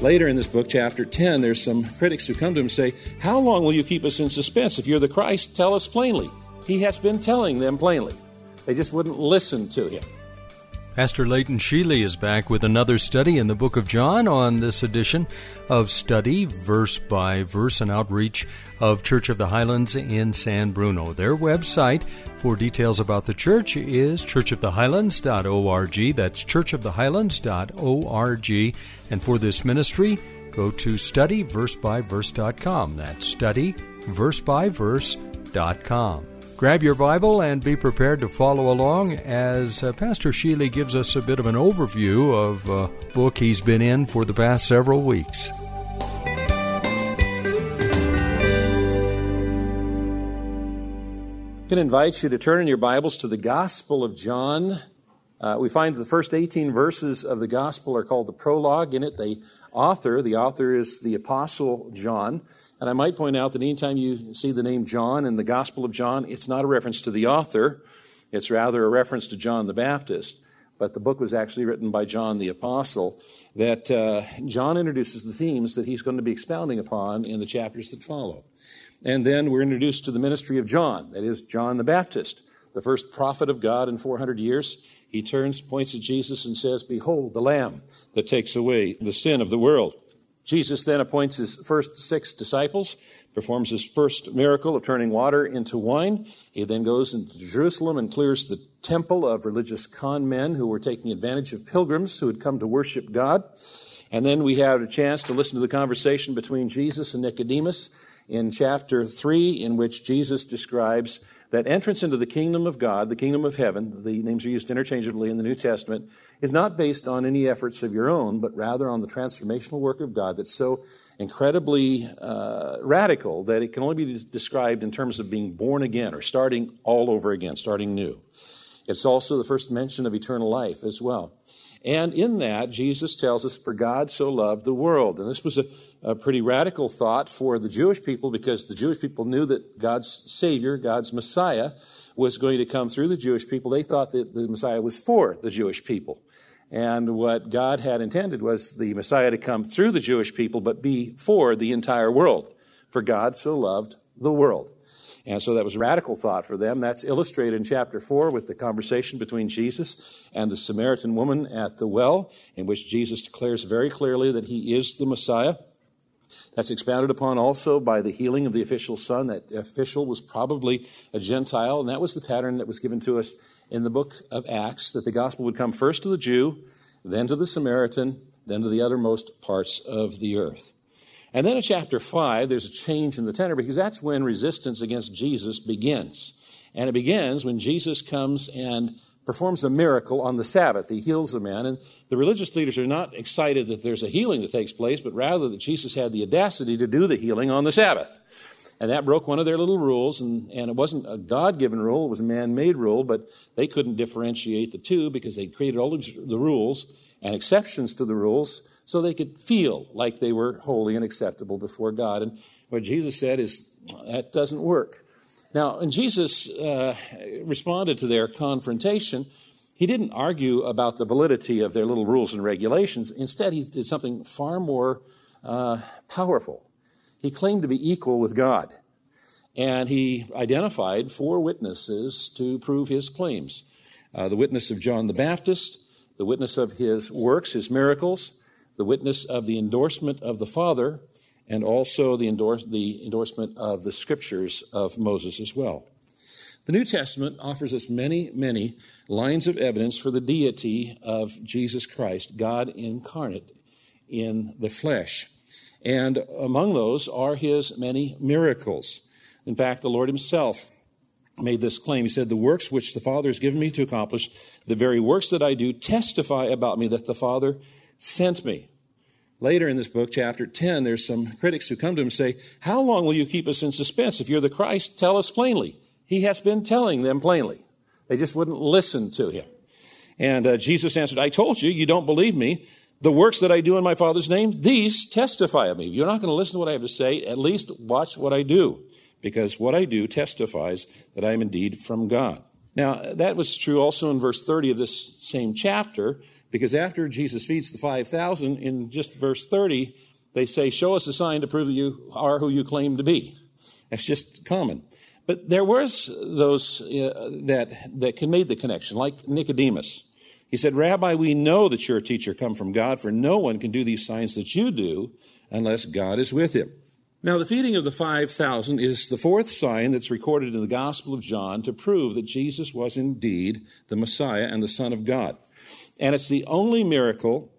Later in this book, chapter 10, there's some critics who come to him and say, How long will you keep us in suspense? If you're the Christ, tell us plainly. He has been telling them plainly. They just wouldn't listen to him. Pastor Leighton Sheely is back with another study in the book of John on this edition of Study Verse by Verse and Outreach of Church of the Highlands in San Bruno. Their website for details about the church is churchofthehighlands.org. That's churchofthehighlands.org. And for this ministry, go to studyversebyverse.com. That's studyversebyverse.com. Grab your Bible and be prepared to follow along as uh, Pastor Sheely gives us a bit of an overview of a book he's been in for the past several weeks. I'm going to invite you to turn in your Bibles to the Gospel of John. Uh, we find the first 18 verses of the Gospel are called the prologue. In it, the author, the author is the Apostle John. And I might point out that anytime you see the name John in the Gospel of John, it's not a reference to the author, it's rather a reference to John the Baptist. But the book was actually written by John the Apostle. That uh, John introduces the themes that he's going to be expounding upon in the chapters that follow. And then we're introduced to the ministry of John, that is, John the Baptist, the first prophet of God in 400 years. He turns, points at Jesus, and says, Behold, the Lamb that takes away the sin of the world. Jesus then appoints his first six disciples, performs his first miracle of turning water into wine. He then goes into Jerusalem and clears the temple of religious con men who were taking advantage of pilgrims who had come to worship God. And then we have a chance to listen to the conversation between Jesus and Nicodemus in chapter 3, in which Jesus describes that entrance into the kingdom of God, the kingdom of heaven, the names are used interchangeably in the New Testament, is not based on any efforts of your own, but rather on the transformational work of God that's so incredibly uh, radical that it can only be described in terms of being born again or starting all over again, starting new. It's also the first mention of eternal life as well. And in that, Jesus tells us, For God so loved the world. And this was a, a, pretty radical thought for the Jewish people because the Jewish people knew that God's Savior, God's Messiah, was going to come through the Jewish people. They thought that the Messiah was for the Jewish people. And what God had intended was the Messiah to come through the Jewish people, but be for the entire world. For God so loved the world. And so that was radical thought for them. That's illustrated in chapter 4 with the conversation between Jesus and the Samaritan woman at the well, in which Jesus declares very clearly that he is the Messiah. That's expounded upon also by the healing of the official's son. That official was probably a Gentile, and that was the pattern that was given to us in the book of Acts that the gospel would come first to the Jew, then to the Samaritan, then to the othermost parts of the earth. And then in chapter 5, there's a change in the tenor because that's when resistance against Jesus begins. And it begins when Jesus comes and performs a miracle on the Sabbath. He heals a man. And the religious leaders are not excited that there's a healing that takes place, but rather that Jesus had the audacity to do the healing on the Sabbath. And that broke one of their little rules, and, and it wasn't a God given rule, it was a man made rule, but they couldn't differentiate the two because they created all the rules and exceptions to the rules so they could feel like they were holy and acceptable before God. And what Jesus said is, that doesn't work. Now, when Jesus uh, responded to their confrontation, he didn't argue about the validity of their little rules and regulations. Instead, he did something far more uh, powerful. He claimed to be equal with God. And he identified four witnesses to prove his claims uh, the witness of John the Baptist, the witness of his works, his miracles, the witness of the endorsement of the Father, and also the, endorse, the endorsement of the scriptures of Moses as well. The New Testament offers us many, many lines of evidence for the deity of Jesus Christ, God incarnate in the flesh. And among those are his many miracles. In fact, the Lord himself made this claim. He said, The works which the Father has given me to accomplish, the very works that I do, testify about me that the Father sent me. Later in this book, chapter 10, there's some critics who come to him and say, How long will you keep us in suspense? If you're the Christ, tell us plainly. He has been telling them plainly. They just wouldn't listen to him. And uh, Jesus answered, I told you, you don't believe me. The works that I do in my Father's name, these testify of me. If You're not going to listen to what I have to say. At least watch what I do, because what I do testifies that I am indeed from God. Now, that was true also in verse 30 of this same chapter, because after Jesus feeds the 5,000, in just verse 30, they say, Show us a sign to prove that you are who you claim to be. That's just common. But there was those uh, that, that made the connection, like Nicodemus. He said, Rabbi, we know that you're a teacher come from God, for no one can do these signs that you do unless God is with him. Now, the feeding of the 5,000 is the fourth sign that's recorded in the Gospel of John to prove that Jesus was indeed the Messiah and the Son of God. And it's the only miracle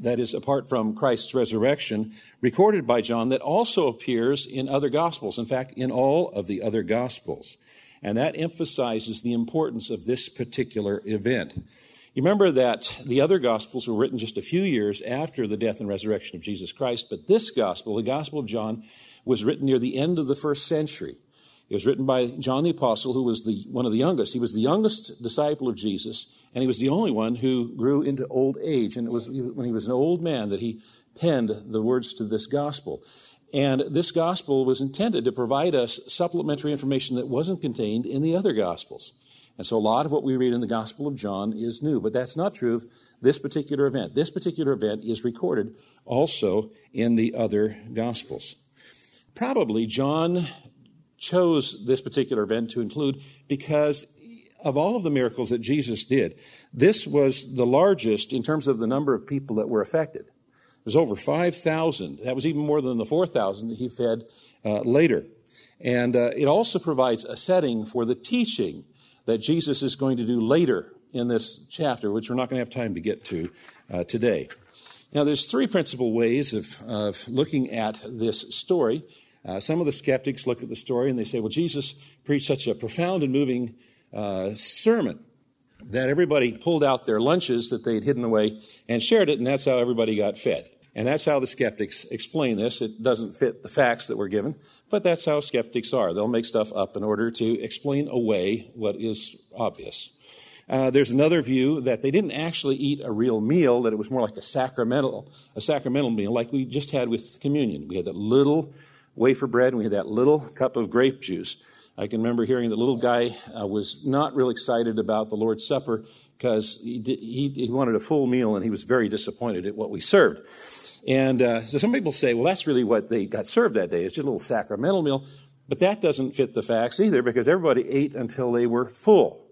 that is apart from Christ's resurrection recorded by John that also appears in other Gospels. In fact, in all of the other Gospels. And that emphasizes the importance of this particular event. You remember that the other Gospels were written just a few years after the death and resurrection of Jesus Christ, but this Gospel, the Gospel of John, was written near the end of the first century. It was written by John the Apostle, who was the, one of the youngest. He was the youngest disciple of Jesus, and he was the only one who grew into old age. And it was when he was an old man that he penned the words to this gospel. And this gospel was intended to provide us supplementary information that wasn't contained in the other gospels. And so a lot of what we read in the Gospel of John is new, but that's not true of this particular event. This particular event is recorded also in the other Gospels. Probably John chose this particular event to include because of all of the miracles that Jesus did, this was the largest in terms of the number of people that were affected. It was over 5,000. That was even more than the 4,000 that he fed uh, later. And uh, it also provides a setting for the teaching that Jesus is going to do later in this chapter, which we're not going to have time to get to uh, today. Now, there's three principal ways of, of looking at this story. Uh, some of the skeptics look at the story and they say, well, Jesus preached such a profound and moving uh, sermon that everybody pulled out their lunches that they'd hidden away and shared it, and that's how everybody got fed. And that's how the skeptics explain this. It doesn't fit the facts that were given, but that's how skeptics are. They'll make stuff up in order to explain away what is obvious. Uh, there's another view that they didn't actually eat a real meal, that it was more like a sacramental, a sacramental meal, like we just had with communion. We had that little wafer bread and we had that little cup of grape juice. I can remember hearing the little guy uh, was not real excited about the Lord's Supper because he, he, he wanted a full meal and he was very disappointed at what we served. And uh, so some people say, well, that's really what they got served that day. It's just a little sacramental meal. But that doesn't fit the facts either because everybody ate until they were full.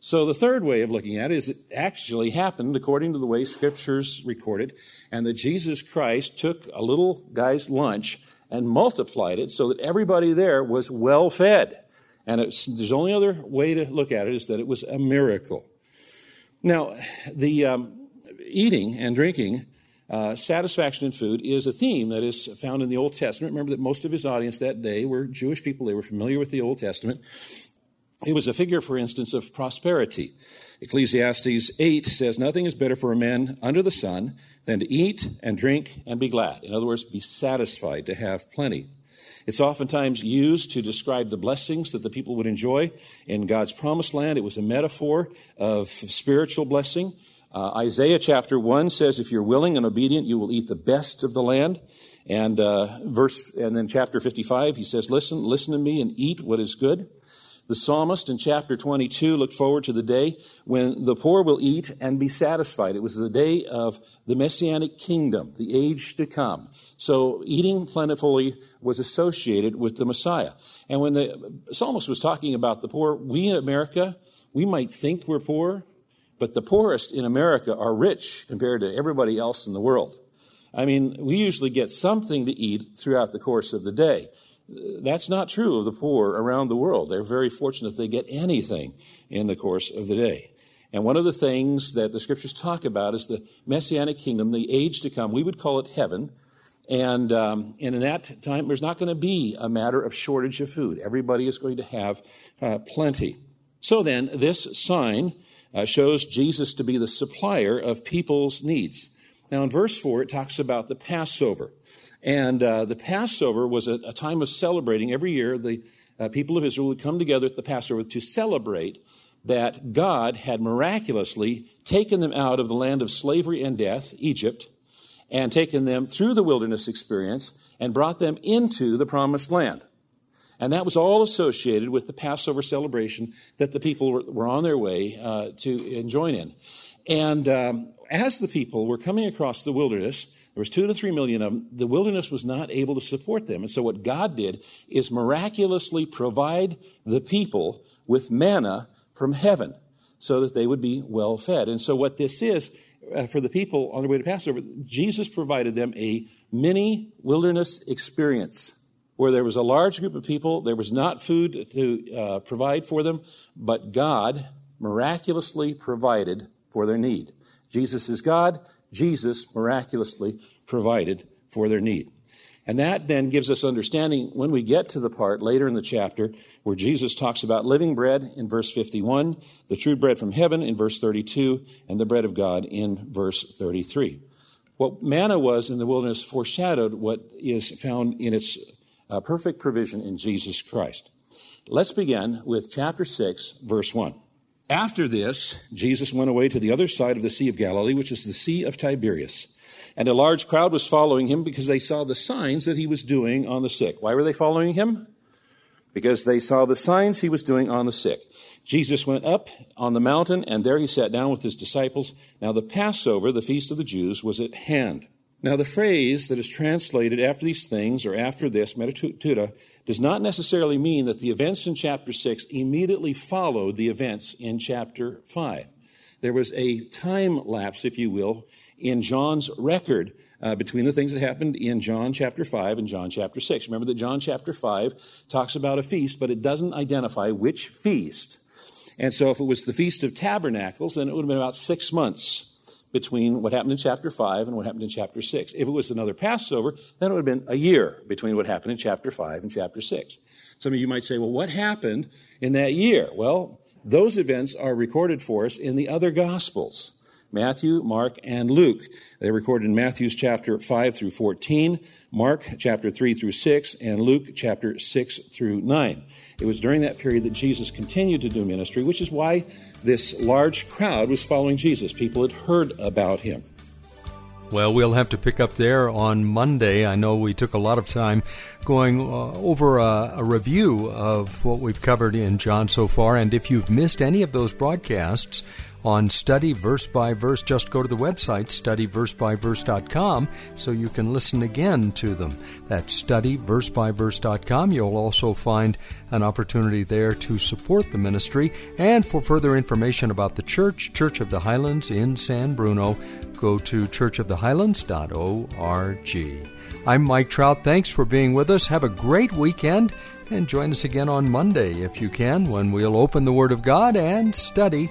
So the third way of looking at it is it actually happened according to the way scriptures recorded, and that Jesus Christ took a little guy's lunch and multiplied it so that everybody there was well fed. And there's only other way to look at it is that it was a miracle. Now, the um, eating and drinking uh, satisfaction in food is a theme that is found in the Old Testament. Remember that most of his audience that day were Jewish people. They were familiar with the Old Testament. It was a figure, for instance, of prosperity. Ecclesiastes 8 says, Nothing is better for a man under the sun than to eat and drink and be glad. In other words, be satisfied, to have plenty. It's oftentimes used to describe the blessings that the people would enjoy in God's promised land. It was a metaphor of spiritual blessing. Uh, Isaiah chapter 1 says, If you're willing and obedient, you will eat the best of the land. And uh, verse, and then chapter 55, he says, Listen, listen to me and eat what is good. The psalmist in chapter 22 looked forward to the day when the poor will eat and be satisfied. It was the day of the messianic kingdom, the age to come. So eating plentifully was associated with the Messiah. And when the psalmist was talking about the poor, we in America, we might think we're poor, but the poorest in America are rich compared to everybody else in the world. I mean, we usually get something to eat throughout the course of the day. That's not true of the poor around the world. They're very fortunate if they get anything in the course of the day. And one of the things that the scriptures talk about is the messianic kingdom, the age to come. We would call it heaven. And, um, and in that time, there's not going to be a matter of shortage of food. Everybody is going to have uh, plenty. So then, this sign uh, shows Jesus to be the supplier of people's needs. Now, in verse 4, it talks about the Passover. And uh, the Passover was a, a, time of celebrating. Every year, the uh, people of Israel would come together at the Passover to celebrate that God had miraculously taken them out of the land of slavery and death, Egypt, and taken them through the wilderness experience and brought them into the promised land. And that was all associated with the Passover celebration that the people were, were on their way uh, to join in. And um, as the people were coming across the wilderness, there was two to three million of them. The wilderness was not able to support them. And so what God did is miraculously provide the people with manna from heaven so that they would be well fed. And so what this is, uh, for the people on their way to Passover, Jesus provided them a mini wilderness experience where there was a large group of people. There was not food to uh, provide for them, but God miraculously provided for their need. Jesus is God. Jesus miraculously provided for their need. And that then gives us understanding when we get to the part later in the chapter where Jesus talks about living bread in verse 51, the true bread from heaven in verse 32, and the bread of God in verse 33. What manna was in the wilderness foreshadowed what is found in its uh, perfect provision in Jesus Christ. Let's begin with chapter 6, verse 1. After this, Jesus went away to the other side of the Sea of Galilee, which is the Sea of Tiberias. And a large crowd was following him because they saw the signs that he was doing on the sick. Why were they following him? Because they saw the signs he was doing on the sick. Jesus went up on the mountain, and there he sat down with his disciples. Now the Passover, the feast of the Jews, was at hand. Now the phrase that is translated after these things or after this, metatuta, does not necessarily mean that the events in chapter 6 immediately followed the events in chapter 5. There was a time lapse, if you will, in John's record uh, between the things that happened in John chapter 5 and John chapter 6. Remember that John chapter 5 talks about a feast, but it doesn't identify which feast. And so if it was the Feast of Tabernacles, then it would have been about six months between what happened in chapter 5 and what happened in chapter 6. If it was another Passover, then it would have been a year between what happened in chapter 5 and chapter 6. Some of you might say, well, what happened in that year? Well, those events are recorded for us in the other Gospels. Matthew, Mark, and Luke. They're recorded in Matthew's chapter 5 through 14, Mark chapter 3 through 6, and Luke chapter 6 through 9. It was during that period that Jesus continued to do ministry, which is why this large crowd was following Jesus. People had heard about him. Well, we'll have to pick up there on Monday. I know we took a lot of time going uh, over a, a, review of what we've covered in John so far. And if you've missed any of those broadcasts, on Study Verse by Verse. Just go to the website, studyversebyverse.com, so you can listen again to them. That's studyversebyverse.com. You'll also find an opportunity there to support the ministry. And for further information about the church, Church of the Highlands in San Bruno, go to churchofthehighlands.org. I'm Mike Trout. Thanks for being with us. Have a great weekend and join us again on Monday if you can when we'll open the Word of God and study